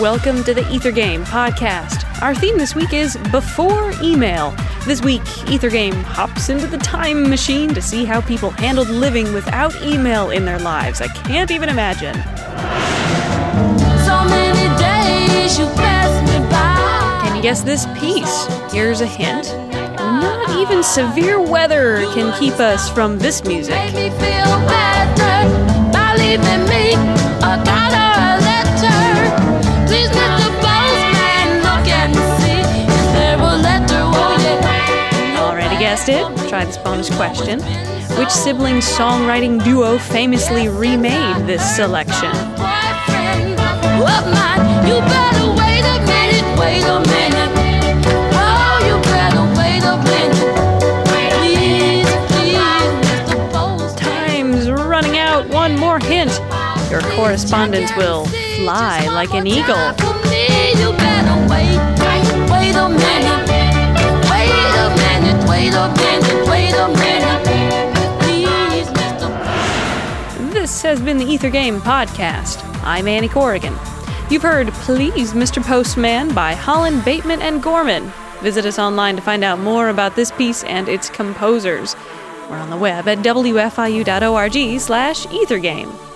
Welcome to the Ether Game podcast. Our theme this week is Before Email. This week, Ether Game hops into the time machine to see how people handled living without email in their lives. I can't even imagine. So many days you passed me by. Can you guess this piece? Here's a hint. Not even severe weather can keep us from this music. Guessed it? Try this bonus question. Which sibling songwriting duo famously remade this selection? Boyfriend of mine, you better wait a minute, wait a minute. Oh, you better wait a minute. Please, please, Mr. Postman. Time's running out. One more hint. Your correspondence will fly like an eagle. Wait a minute, wait a minute. Please, Mr. This has been the Ether Game Podcast. I'm Annie Corrigan. You've heard Please, Mr. Postman by Holland, Bateman, and Gorman. Visit us online to find out more about this piece and its composers. We're on the web at wfiu.org slash ethergame.